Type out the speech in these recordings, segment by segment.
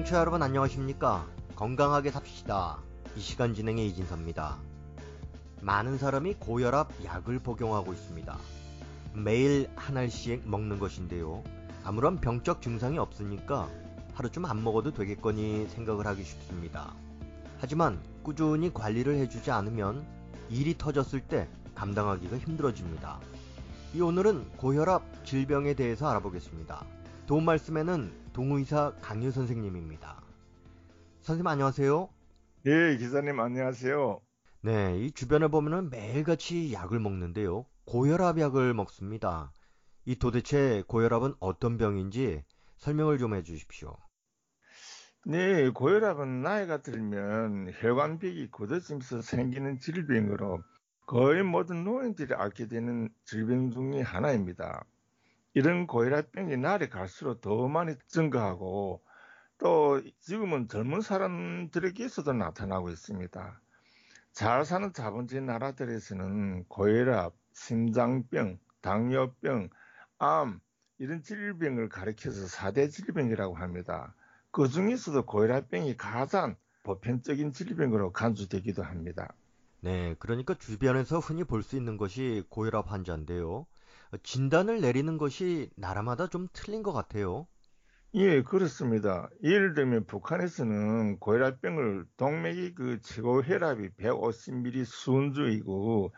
청취자 여러분 안녕하십니까? 건강하게 삽시다. 이 시간 진행의 이진섭입니다. 많은 사람이 고혈압 약을 복용하고 있습니다. 매일 한 알씩 먹는 것인데요. 아무런 병적 증상이 없으니까 하루쯤 안 먹어도 되겠거니 생각을 하기 쉽습니다. 하지만 꾸준히 관리를 해주지 않으면 일이 터졌을 때 감당하기가 힘들어집니다. 이 오늘은 고혈압 질병에 대해서 알아보겠습니다. 도움 말씀에는 동의사 강유 선생님입니다. 선생님 안녕하세요. 예, 기사님 안녕하세요. 네, 이 주변에 보면은 매일같이 약을 먹는데요. 고혈압 약을 먹습니다. 이 도대체 고혈압은 어떤 병인지 설명을 좀 해주십시오. 네, 고혈압은 나이가 들면 혈관벽이 굳어지면서 생기는 질병으로 거의 모든 노인들이 앓게 되는 질병 중의 하나입니다. 이런 고혈압병이 날이 갈수록 더 많이 증가하고 또 지금은 젊은 사람들에게서도 나타나고 있습니다. 잘 사는 자본주의 나라들에서는 고혈압, 심장병, 당뇨병, 암 이런 질병을 가리켜서 4대 질병이라고 합니다. 그 중에서도 고혈압병이 가장 보편적인 질병으로 간주되기도 합니다. 네, 그러니까 주변에서 흔히 볼 수 있는 것이 고혈압 환자인데요. 진단을 내리는 것이 나라마다 좀 틀린 것 같아요. 예, 그렇습니다. 예를 들면 북한에서는 고혈압병을 동맥이 그 최고 혈압이 150ml 수은주이고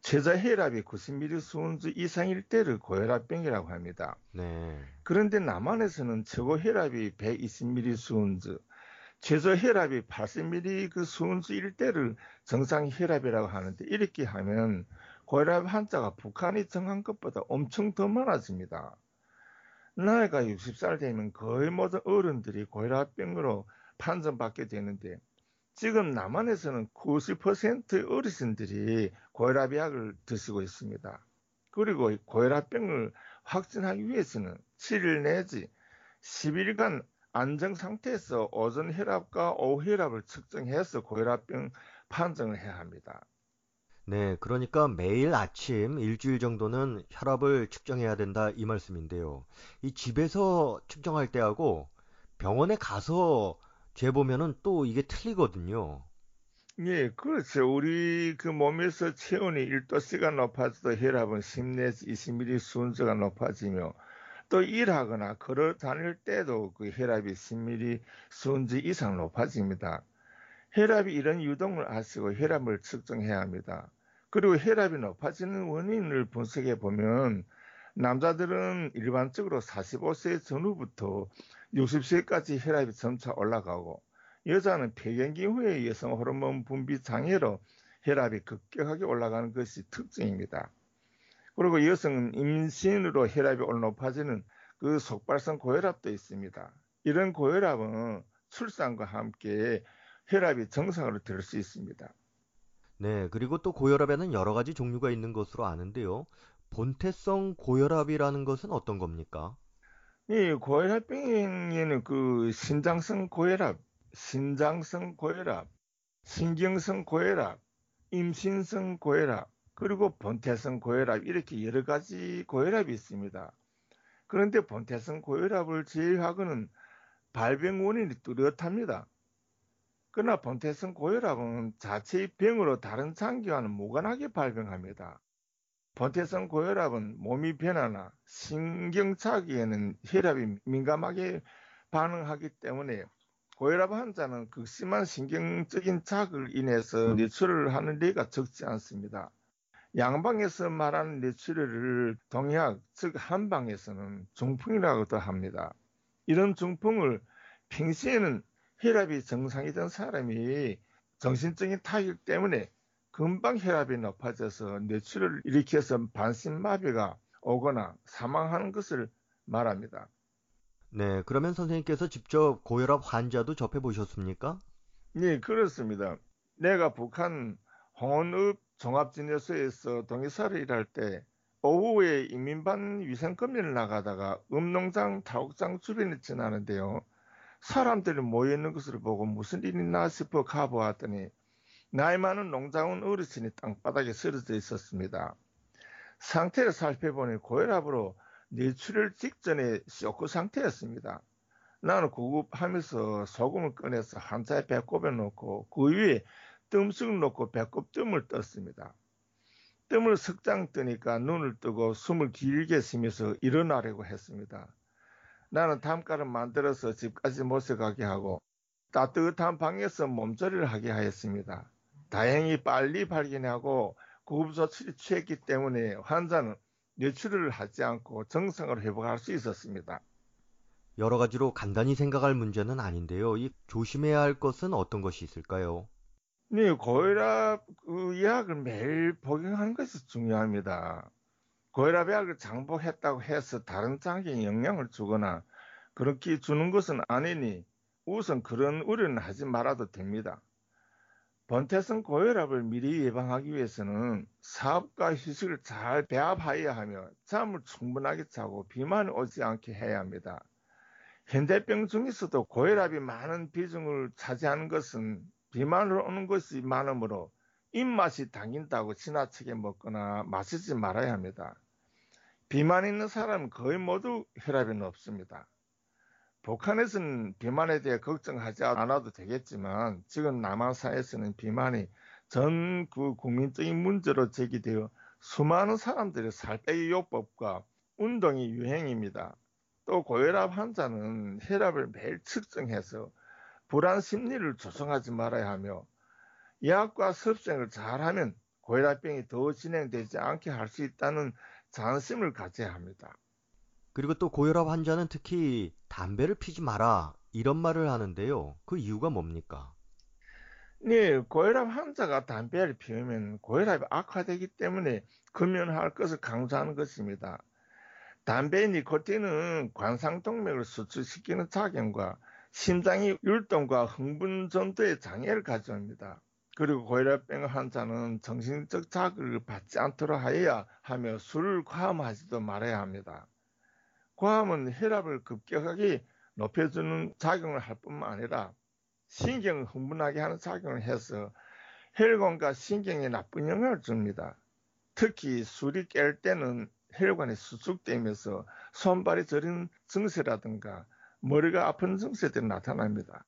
최저 혈압이 90ml 수은주 이상일 때를 고혈압병이라고 합니다. 네. 그런데 남한에서는 최고 혈압이 120ml 수은주, 최저 혈압이 80ml 그 수은주일 때를 정상 혈압이라고 하는데 이렇게 하면 고혈압 환자가 북한이 정한 것보다 엄청 더 많아집니다. 나이가 60살 되면 거의 모든 어른들이 고혈압병으로 판정받게 되는데 지금 남한에서는 90%의 어르신들이 고혈압 약을 드시고 있습니다. 그리고 고혈압병을 확진하기 위해서는 7일 내지 10일간 안정 상태에서 오전 혈압과 오후 혈압을 측정해서 고혈압병 판정을 해야 합니다. 네, 그러니까 매일 아침 일주일 정도는 혈압을 측정해야 된다 이 말씀인데요. 이 집에서 측정할 때하고 병원에 가서 재보면은 또 이게 틀리거든요. 예, 그렇죠. 우리 그 몸에서 체온이 1도씨가 높아져도 혈압은 10 내지 20mm 순서가 높아지며 또 일하거나 걸어 다닐 때도 그 혈압이 10mm 순지 이상 높아집니다. 혈압이 이런 유동을 아시고 혈압을 측정해야 합니다. 그리고 혈압이 높아지는 원인을 분석해 보면 남자들은 일반적으로 45세 전후부터 60세까지 혈압이 점차 올라가고 여자는 폐경기 후에 여성 호르몬 분비 장애로 혈압이 급격하게 올라가는 것이 특징입니다. 그리고 여성은 임신으로 혈압이 높아지는 그 속발성 고혈압도 있습니다. 이런 고혈압은 출산과 함께 혈압이 정상으로 될 수 있습니다. 네, 그리고 또 고혈압에는 여러 가지 종류가 있는 것으로 아는데요. 본태성 고혈압이라는 것은 어떤 겁니까? 이 고혈압병에는 그 신장성 고혈압, 신장성 고혈압, 신경성 고혈압, 임신성 고혈압, 그리고 본태성 고혈압 이렇게 여러 가지 고혈압이 있습니다. 그런데 본태성 고혈압을 제외하고는 발병 원인이 뚜렷합니다. 그러나 본태성 고혈압은 자체의 병으로 다른 장기와는 무관하게 발병합니다. 본태성 고혈압은 몸이 변화나 신경차기에는 혈압이 민감하게 반응하기 때문에 고혈압 환자는 극심한 신경적인 자극을 인해서 뇌출혈을 하는例가 적지 않습니다. 양방에서 말하는 뇌출혈을 동약, 즉 한방에서는 중풍이라고도 합니다. 이런 중풍을 평시에는 혈압이 정상이던 사람이 정신적인 타격 때문에 금방 혈압이 높아져서 뇌출을 일으켜서 반신마비가 오거나 사망하는 것을 말합니다. 네, 그러면 선생님께서 직접 고혈압 환자도 접해 보셨습니까? 네, 그렇습니다. 내가 북한 홍원읍 종합진료소에서 동의사를 일할 때 오후에 인민반 위생검진을 나가다가 음농장 타옥장 주변에 지나는데요. 사람들이 모여있는 것을 보고 무슨 일이 있나 싶어 가보았더니 나이 많은 농장원 어르신이 땅바닥에 쓰러져 있었습니다. 상태를 살펴보니 고혈압으로 뇌출혈 직전에 쇼크 상태였습니다. 나는 구급하면서 소금을 꺼내서 환자의 배꼽에 놓고 그 위에 뜸쑥 놓고 배꼽 뜸을 떴습니다. 뜸을 석장 뜨니까 눈을 뜨고 숨을 길게 쉬면서 일어나려고 했습니다. 나는 담가를 만들어서 집까지 모셔가게 하고 따뜻한 방에서 몸조리를 하게 하였습니다. 다행히 빨리 발견하고 구급조치를 취했기 때문에 환자는 뇌출혈을 하지 않고 정상으로 회복할 수 있었습니다. 여러 가지로 간단히 생각할 문제는 아닌데요. 이 조심해야 할 것은 어떤 것이 있을까요? 네, 고혈압 그 약을 매일 복용하는 것이 중요합니다. 고혈압 약을 장복했다고 해서 다른 장기에 영향을 주거나 그렇게 주는 것은 아니니 우선 그런 우려는 하지 말아도 됩니다. 번태성 고혈압을 미리 예방하기 위해서는 사업과 휴식을 잘 배합하여야 하며 잠을 충분하게 자고 비만이 오지 않게 해야 합니다. 현대병 중에서도 고혈압이 많은 비중을 차지하는 것은 비만으로 오는 것이 많으므로 입맛이 당긴다고 지나치게 먹거나 마시지 말아야 합니다. 비만 있는 사람은 거의 모두 혈압이 높습니다. 북한에서는 비만에 대해 걱정하지 않아도 되겠지만 지금 남한사에서는 비만이 전 그 국민적인 문제로 제기되어 수많은 사람들의 살 빼기 요법과 운동이 유행입니다. 또 고혈압 환자는 혈압을 매일 측정해서 불안 심리를 조성하지 말아야 하며 약과 섭생을 잘하면 고혈압병이 더 진행되지 않게 할 수 있다는 자신심을 가져야 합니다. 그리고 또 고혈압 환자는 특히 담배를 피지 마라 이런 말을 하는데요. 그 이유가 뭡니까? 네, 고혈압 환자가 담배를 피우면 고혈압이 악화되기 때문에 금연할 것을 강조하는 것입니다. 담배 니코틴은 관상동맥을 수축시키는 작용과 심장의 율동과 흥분 전도에 장애를 가져옵니다. 그리고 고혈압병 환자는 정신적 자극을 받지 않도록 하여야 하며 술을 과음하지도 말아야 합니다. 과음은 혈압을 급격하게 높여주는 작용을 할 뿐만 아니라 신경을 흥분하게 하는 작용을 해서 혈관과 신경에 나쁜 영향을 줍니다. 특히 술이 깰 때는 혈관이 수축되면서 손발이 저린 증세라든가 머리가 아픈 증세들이 나타납니다.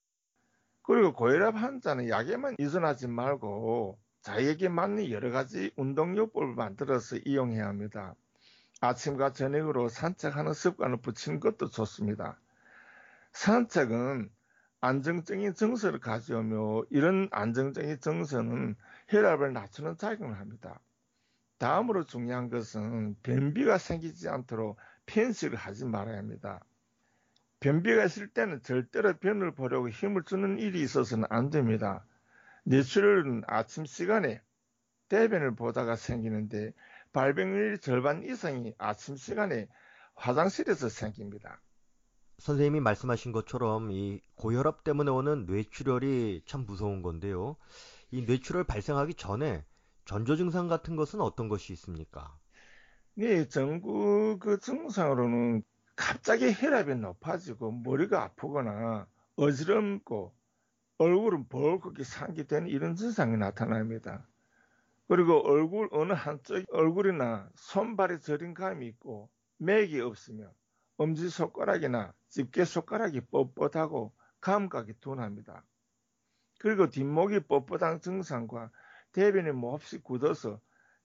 그리고 고혈압 환자는 약에만 의존하지 말고 자기에게 맞는 여러 가지 운동요법을 만들어서 이용해야 합니다. 아침과 저녁으로 산책하는 습관을 붙이는 것도 좋습니다. 산책은 안정적인 정서를 가져오며 이런 안정적인 정서는 혈압을 낮추는 작용을 합니다. 다음으로 중요한 것은 변비가 생기지 않도록 편식을 하지 말아야 합니다. 변비가 있을 때는 절대로 변을 보려고 힘을 주는 일이 있어서는 안 됩니다. 뇌출혈은 아침 시간에 대변을 보다가 생기는데 발병률 절반 이상이 아침 시간에 화장실에서 생깁니다. 선생님이 말씀하신 것처럼 이 고혈압 때문에 오는 뇌출혈이 참 무서운 건데요. 이 뇌출혈 발생하기 전에 전조 증상 같은 것은 어떤 것이 있습니까? 네, 전구 그 증상으로는 갑자기 혈압이 높아지고 머리가 아프거나 어지럽고 얼굴은 벌겋게 상기되는 이런 증상이 나타납니다. 그리고 얼굴 어느 한쪽 얼굴이나 손발에 저린 감이 있고 맥이 없으며 엄지손가락이나 집게손가락이 뻣뻣하고 감각이 둔합니다. 그리고 뒷목이 뻣뻣한 증상과 대변이 몹시 굳어서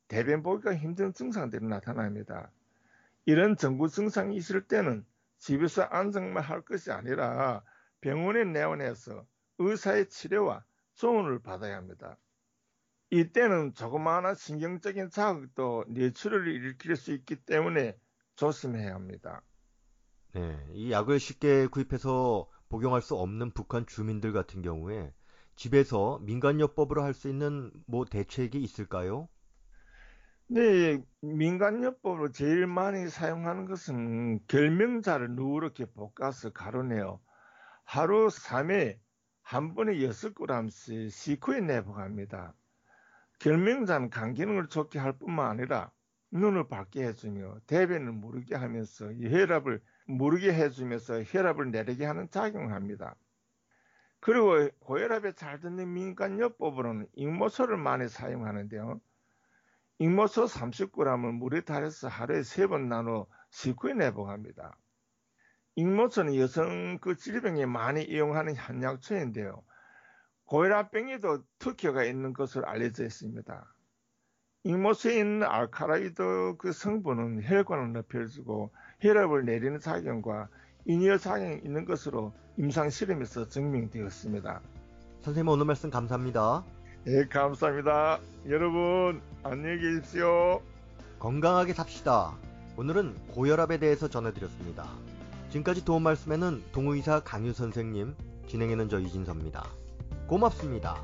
대변 보기가 힘든 증상들이 나타납니다. 이런 전구 증상이 있을 때는 집에서 안정만 할 것이 아니라 병원에 내원해서 의사의 치료와 조언을 받아야 합니다. 이때는 조그마한 신경적인 자극도 뇌출혈을 일으킬 수 있기 때문에 조심해야 합니다. 네, 이 약을 쉽게 구입해서 복용할 수 없는 북한 주민들 같은 경우에 집에서 민간요법으로 할 수 있는 뭐 대책이 있을까요? 네, 민간요법으로 제일 많이 사용하는 것은 결명자를 누렇게 볶아서 가루내요. 하루 3회 한 번에 6g씩 시크에 내복합니다. 결명자는 간 기능을 좋게 할 뿐만 아니라 눈을 밝게 해주며 대변을 무르게 하면서 혈압을 무르게 해주면서 혈압을 내리게 하는 작용을 합니다. 그리고 고혈압에 잘 듣는 민간요법으로는 익모소를 많이 사용하는데요. 익모소 30g을 물에 달여서 하루에 3번 나눠 식후에 내복합니다. 익모초는 여성 그 질병에 많이 이용하는 한약초인데요. 고혈압병에도 특효가 있는 것으로 알려져 있습니다. 익모초에 있는 알칼로이드 그 성분은 혈관을 넓혀주고 혈압을 내리는 작용과 이뇨 작용이 있는 것으로 임상 실험에서 증명되었습니다. 선생님 오늘 말씀 감사합니다. 예, 감사합니다. 여러분, 안녕히 계십시오. 건강하게 삽시다. 오늘은 고혈압에 대해서 전해드렸습니다. 지금까지 도움 말씀에는 동의사 강유 선생님, 진행에는 저 이진섭입니다. 고맙습니다.